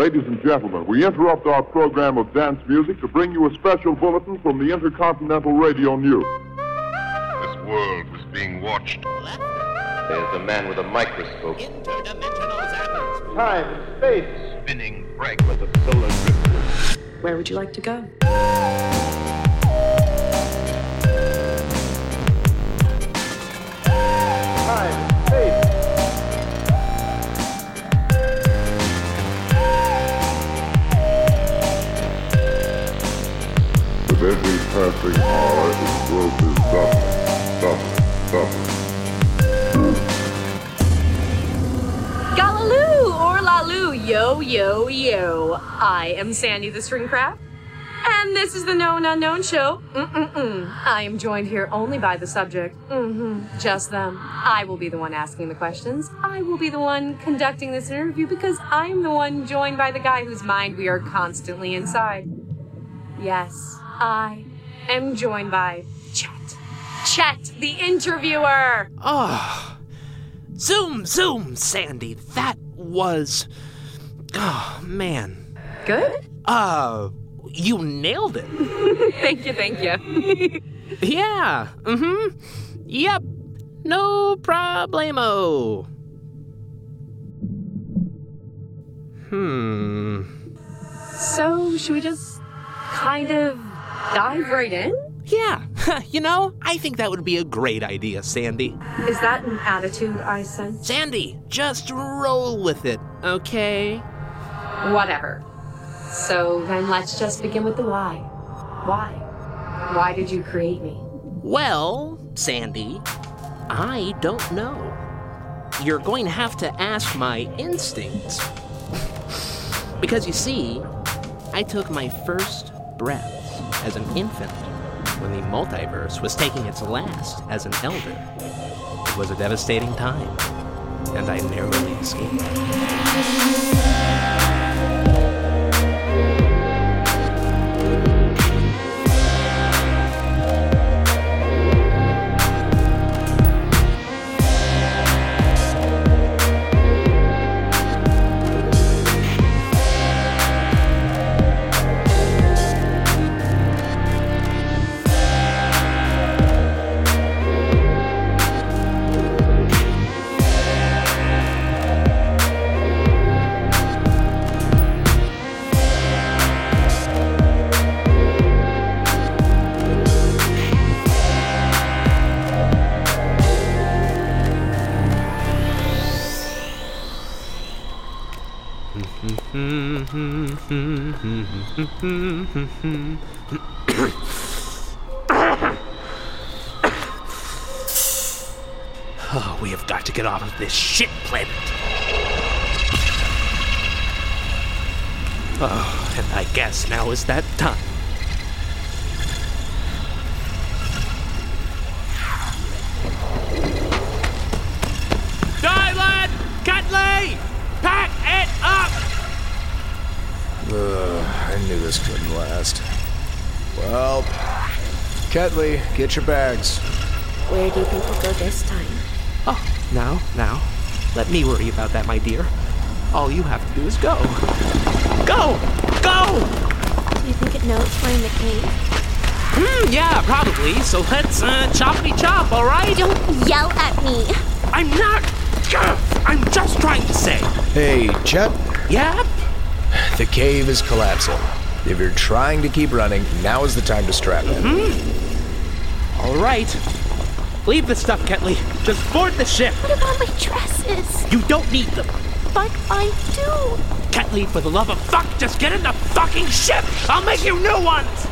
Ladies and gentlemen, we interrupt our program of dance music to bring you a special bulletin from the Intercontinental Radio News. This world was being watched. There's a man with a microscope. Interdimensional zappers. Time, space. Spinning fragment of solar driftwood. Where would you like to go? Doubling. Galaloo or Lalu, yo, yo, yo. I am Sandy the StringCraft, and this is the Known Unknown Show. Mm-mm-mm. I am joined here only by the subject. Mm-hmm. Just them. I will be the one asking the questions. I will be the one conducting this interview because I am the one joined by the guy whose mind we are constantly inside. Yes, I am joined by Chet. Chet, the interviewer. Oh. Zoom, zoom, Sandy. That was. Oh, man. Good? Uh, you nailed it. Thank you, thank you. Yeah. Mm hmm. Yep. No problemo. Hmm. So, should we just kind of dive right in? Yeah. you know, I think that would be a great idea, Sandy. Is that an attitude I sense? Sandy, just roll with it, okay? Whatever. So then let's just begin with the why. Why? Why did you create me? Well, Sandy, I don't know. You're going to have to ask my instincts. because you see, I took my first breaths as an infant when the multiverse was taking its last as an elder. It was a devastating time, and I narrowly escaped. Oh, we have got to get off of this shit planet. Oh, and I guess now is that time. Deyelon! Ketlee! Pack it up! Ugh, I knew this couldn't last. Well, Ketlee, get your bags. Where do you think we'll go this time? Oh, now, now. Let me worry about that, my dear. All you have to do is go. Go! Go! Do you think it knows we're in the cave? Hmm, yeah, probably. So let's, uh, choppity chop, alright? Don't yell at me! I'm not. I'm just trying to say. Hey, Chet, Yep. the cave is collapsing. If you're trying to keep running, now is the time to strap in. Mm-hmm. Alright. Leave the stuff, Ketlee. Just board the ship. What about my dresses? You don't need them. But I do! Ketlee, for the love of fuck, just get in the fucking ship! I'll make you new ones!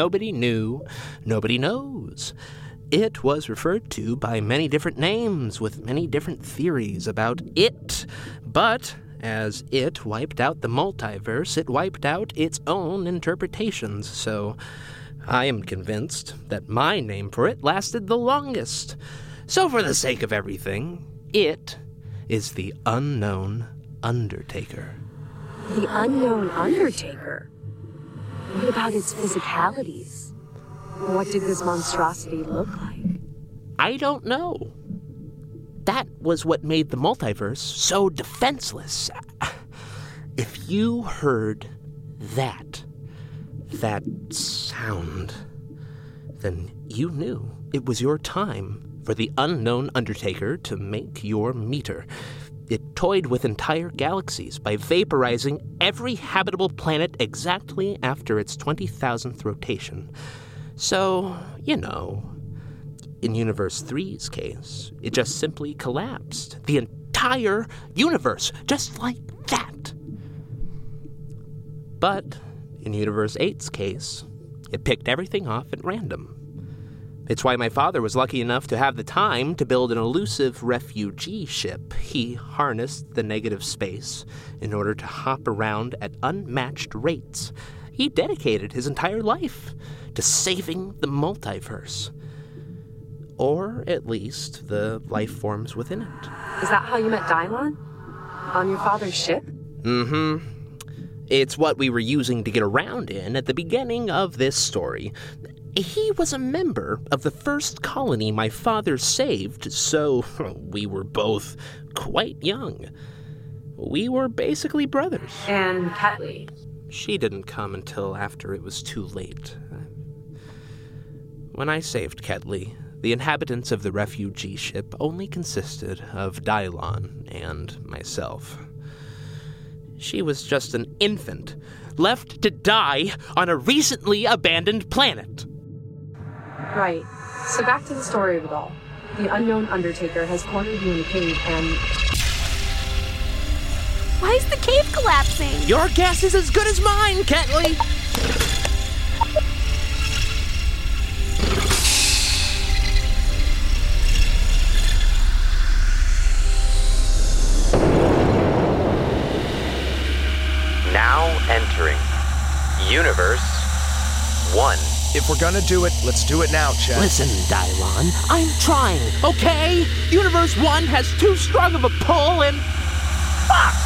Nobody knew. Nobody knows. It was referred to by many different names with many different theories about it. But as it wiped out the multiverse, it wiped out its own interpretations. So I am convinced that my name for it lasted the longest. So, for the sake of everything, it is the unknown Undertaker. The unknown Undertaker? What about its physicalities? What did this monstrosity look like? I don't know. That was what made the multiverse so defenseless. If you heard that, that sound, then you knew it was your time for the unknown Undertaker to make your meter. It toyed with entire galaxies by vaporizing every habitable planet exactly after its 20,000th rotation. So, you know, in Universe 3's case, it just simply collapsed. The entire universe, just like that. But in Universe 8's case, it picked everything off at random. It's why my father was lucky enough to have the time to build an elusive refugee ship. He harnessed the negative space in order to hop around at unmatched rates. He dedicated his entire life to saving the multiverse. Or at least the life forms within it. Is that how you met Deyelon? On your father's ship? Mm hmm. It's what we were using to get around in at the beginning of this story. He was a member of the first colony my father saved, so we were both quite young. We were basically brothers. And Ketlee. She didn't come until after it was too late. When I saved Ketlee, the inhabitants of the refugee ship only consisted of Deyelon and myself. She was just an infant, left to die on a recently abandoned planet. Right. So back to the story of it all. The unknown Undertaker has cornered you in the cave and. Why is the cave collapsing? Your guess is as good as mine, Ketlee! If we're gonna do it, let's do it now, Chet. Listen, Deyelon, I'm trying, okay? Universe 1 has too strong of a pull and. Fuck!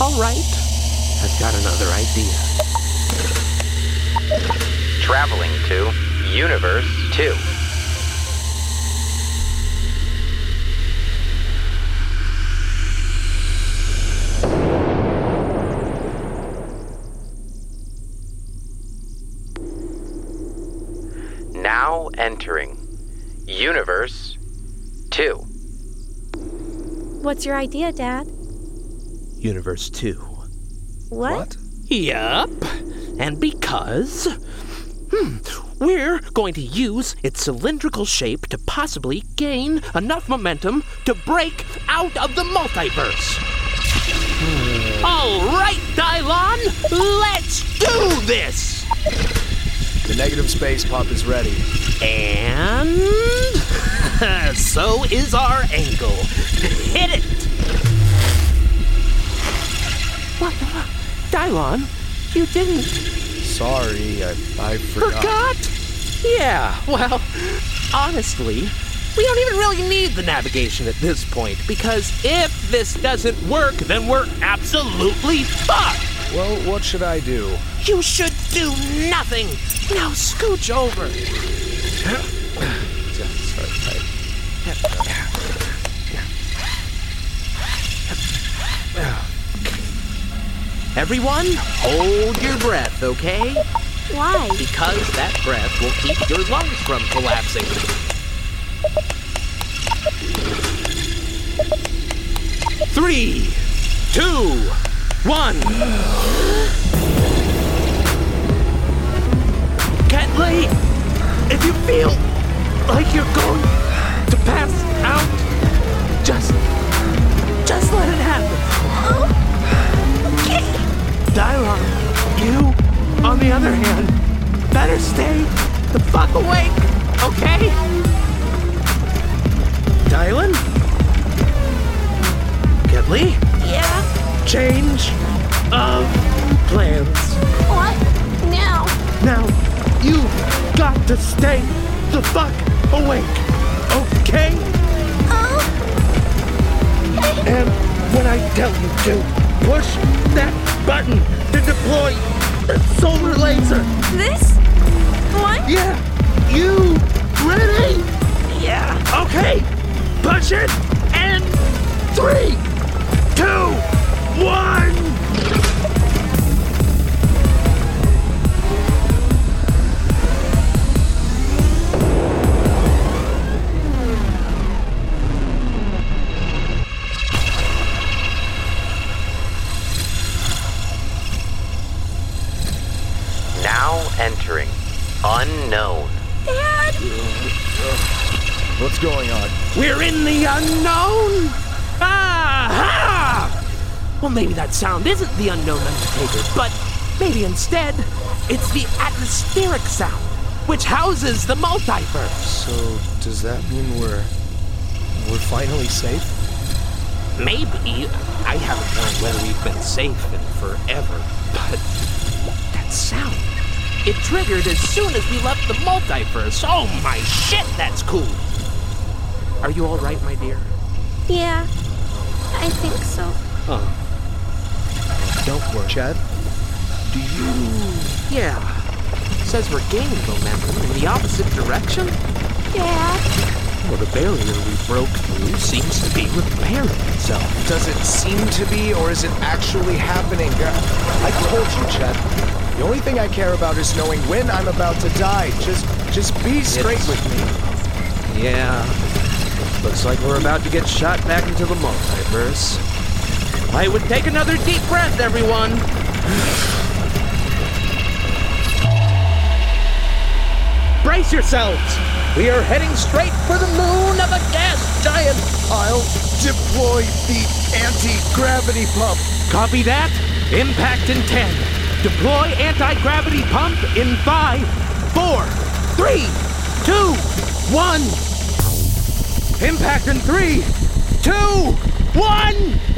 Alright, I've got another idea. Traveling to Universe 2. Entering Universe 2. What's your idea, Dad? Universe 2. What? Yep. And because. Hmm, we're going to use its cylindrical shape to possibly gain enough momentum to break out of the multiverse. All right, Deyelon, let's do this! The negative space pump is ready. And. so is our angle. Hit it! What? Deyelon, you didn't. Sorry, I, I forgot. Forgot? Yeah, well, honestly, we don't even really need the navigation at this point because if this doesn't work, then we're absolutely fucked. Well, what should I do? You should do nothing. Now scooch over. Everyone, hold your breath, okay? Why? Because that breath will keep your lungs from collapsing. Three, two, one. Ketlee, if you feel like you're going to pass out, just, just let it happen. Okay. Deyelon, you on the other hand, better stay the fuck awake, okay? Deyelon? Ketlee? Yeah? Change of plans. What? Now? Now, you got to stay the fuck awake, okay? Oh? And when I tell you to, push that button to deploy the solar laser. This? One? Yeah, you ready? Yeah. Okay, push it, and three, two, one. Now entering unknown. Dad? What's going on? We're in the unknown. Well, maybe that sound isn't the unknown undertaker, but maybe instead it's the atmospheric sound, which houses the multiverse. So, does that mean we're. we're finally safe? Maybe. I haven't known whether we've been safe in forever, but that sound. It triggered as soon as we left the multiverse. Oh my shit, that's cool. Are you alright, my dear? Yeah. I think so. Oh. Chet? Do you. Yeah. Says we're gaining momentum in the opposite direction. Yeah. Well, the barrier we broke through seems to be repairing itself. Does it seem to be, or is it actually happening? I told you, Chet. The only thing I care about is knowing when I'm about to die. Just, just be straight It's- with me. Yeah. Looks like we're about to get shot back into the multiverse. I would take another deep breath, everyone. Brace yourselves. We are heading straight for the moon of a gas giant. I'll deploy the anti-gravity pump. Copy that. Impact in 10. Deploy anti-gravity pump in 5, 4, 3, 2, 1. Impact in 3, 2, 1.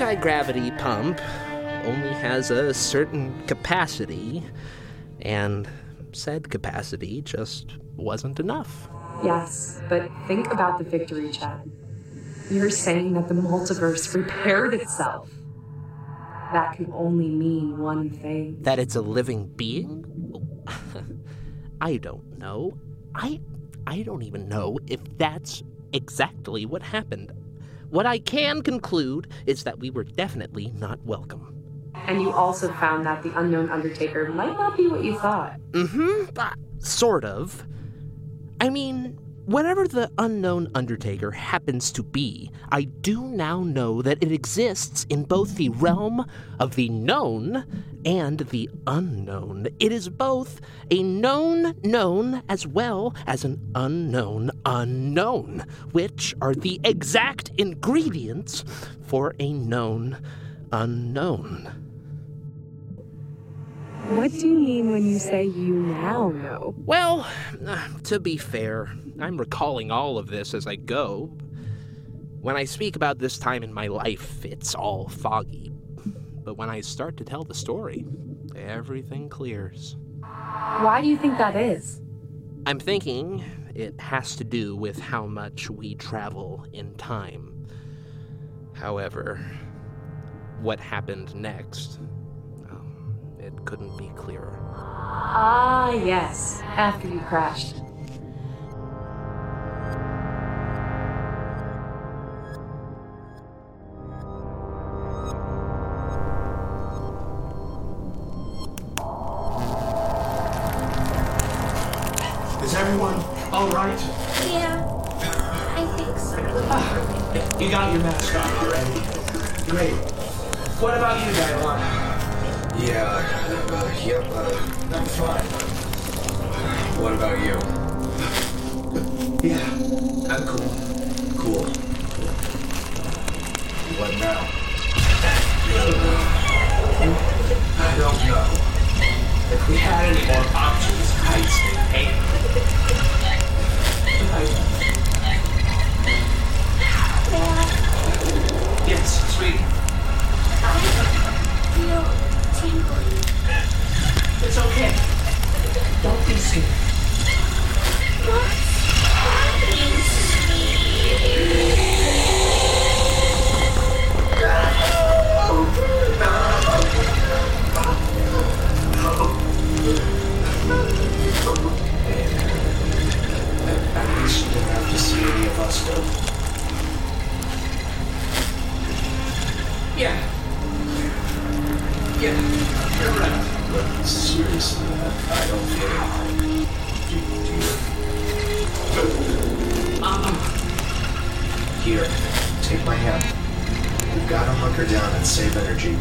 Anti gravity pump only has a certain capacity, and said capacity just wasn't enough. Yes, but think about the victory, Chet. You're saying that the multiverse repaired itself. That can only mean one thing. That it's a living being? I don't know. I I don't even know if that's exactly what happened. What I can conclude is that we were definitely not welcome. And you also found that the unknown Undertaker might not be what you thought. Mm-hmm. Uh, sort of. I mean, whatever the unknown Undertaker happens to be, I do now know that it exists in both the realm of the known and the unknown. It is both a known known as well as an unknown unknown, which are the exact ingredients for a known unknown. What do you mean when you say you now know? Well, to be fair, I'm recalling all of this as I go. When I speak about this time in my life, it's all foggy. But when I start to tell the story, everything clears. Why do you think that is? I'm thinking it has to do with how much we travel in time. However, what happened next, couldn't be clearer. Ah, yes, after you crashed. If we had any more options, I'd say hey. Yes, sweetie. I feel tingly. It's okay. Don't be silly. What's Don't have to see any of us go. Yeah. Yeah, you're right. But seriously, I don't get it. Do, do you? Um, here, take my hand. We've got to hunker down and save energy.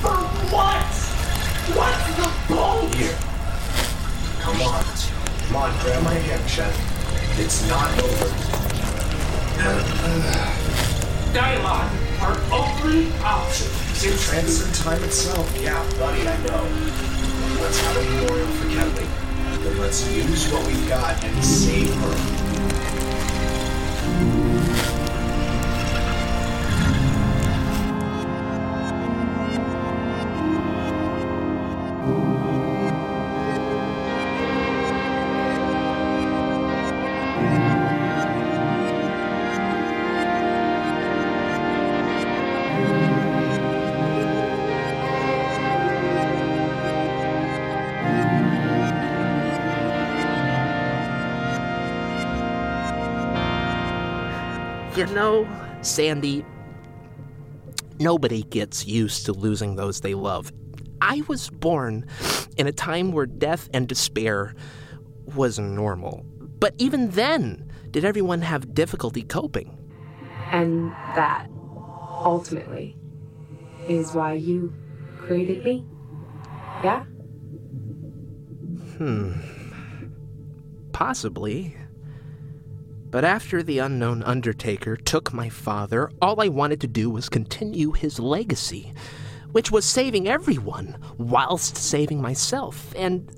For what? What's the point? Here. Come on. Come on, grab my hand, Chet. It's not over. Dialogue. Our only option is in transcend time itself. Yeah, buddy, I know. Let's have a memorial for Kelly. Then let's use what we've got and save her. You know, Sandy, nobody gets used to losing those they love. I was born in a time where death and despair was normal. But even then, did everyone have difficulty coping? And that, ultimately, is why you created me? Yeah? Hmm. Possibly. But after the unknown Undertaker took my father, all I wanted to do was continue his legacy, which was saving everyone whilst saving myself. And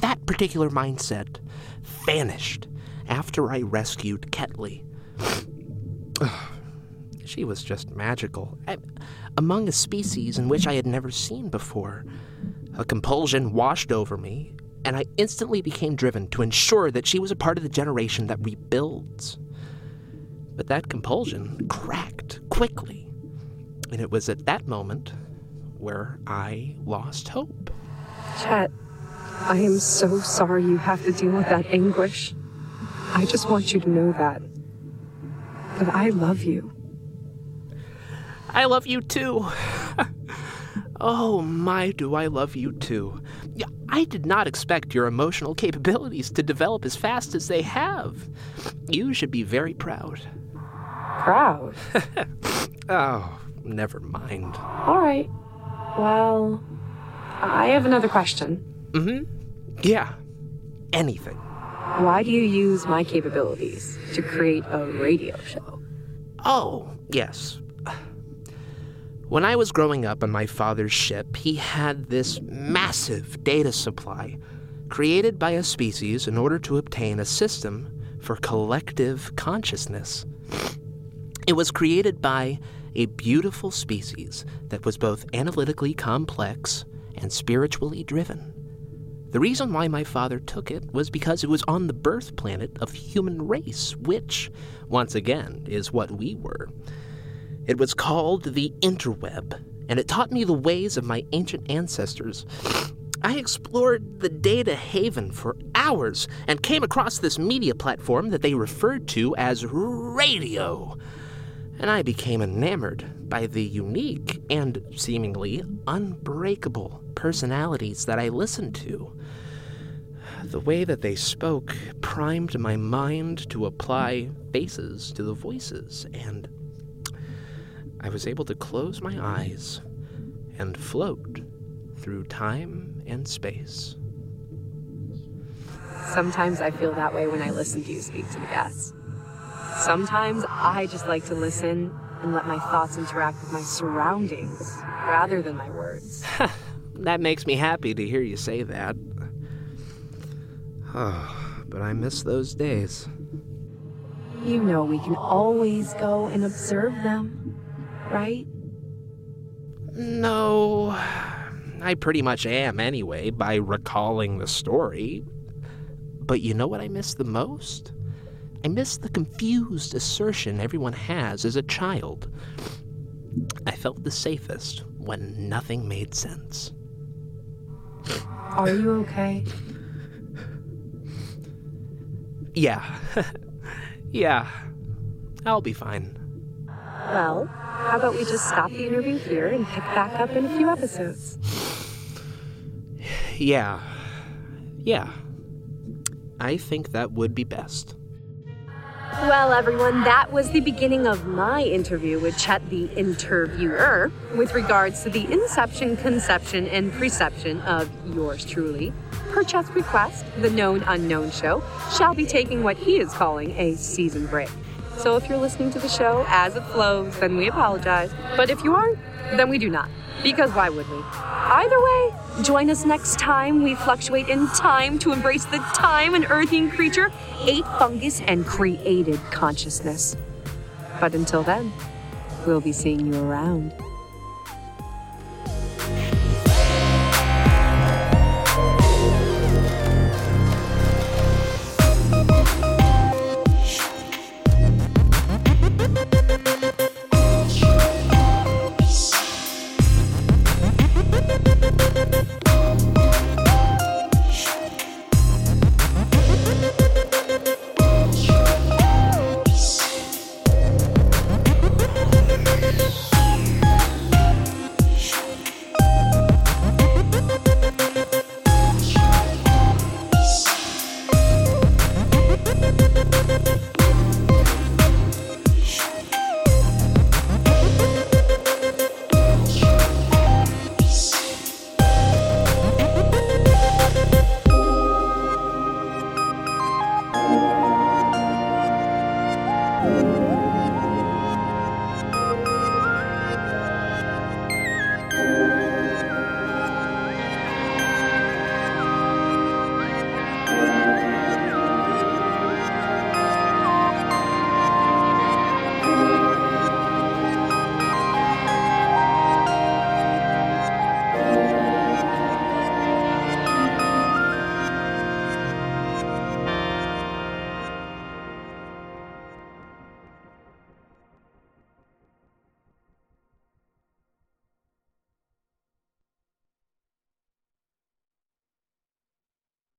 that particular mindset vanished after I rescued Ketlee. she was just magical, I- among a species in which I had never seen before. A compulsion washed over me, and I instantly became driven to ensure that she was a part of the generation that rebuilds. But that compulsion cracked quickly, and it was at that moment where I lost hope. Chet, I am so sorry you have to deal with that anguish. I just want you to know that. That I love you. I love you too. oh, my, do I love you too. I did not expect your emotional capabilities to develop as fast as they have. You should be very proud. Proud. Oh, never mind. All right. Well, I have another question. Mm hmm. Yeah, anything. Why do you use my capabilities to create a radio show? Oh, yes. When I was growing up on my father's ship, he had this massive data supply created by a species in order to obtain a system for collective consciousness. It was created by a beautiful species that was both analytically complex and spiritually driven. The reason why my father took it was because it was on the birth planet of human race, which, once again, is what we were. It was called the interweb, and it taught me the ways of my ancient ancestors. I explored the data haven for hours and came across this media platform that they referred to as radio. And I became enamored by the unique and seemingly unbreakable personalities that I listened to. The way that they spoke primed my mind to apply faces to the voices, and I was able to close my eyes and float through time and space. Sometimes I feel that way when I listen to you speak to the guests. Sometimes I just like to listen and let my thoughts interact with my surroundings rather than my words. That makes me happy to hear you say that. Oh, but I miss those days. You know we can always go and observe them, right? No, I pretty much am anyway by recalling the story. But you know what I miss the most? I miss the confused assertion everyone has as a child. I felt the safest when nothing made sense. Are you okay? Yeah. yeah. I'll be fine. Well, how about we just stop the interview here and pick back up in a few episodes? Yeah. Yeah. I think that would be best. Well, everyone, that was the beginning of my interview with Chet the interviewer with regards to the inception, conception, and preception of yours truly. Per Chet's request, the Known Unknown Show shall be taking what he is calling a season break. So if you're listening to the show as it flows, then we apologize. But if you aren't, then we do not. Because why would we? Either way, join us next time we fluctuate in time to embrace the time an earthing creature ate fungus and created consciousness. But until then, we'll be seeing you around.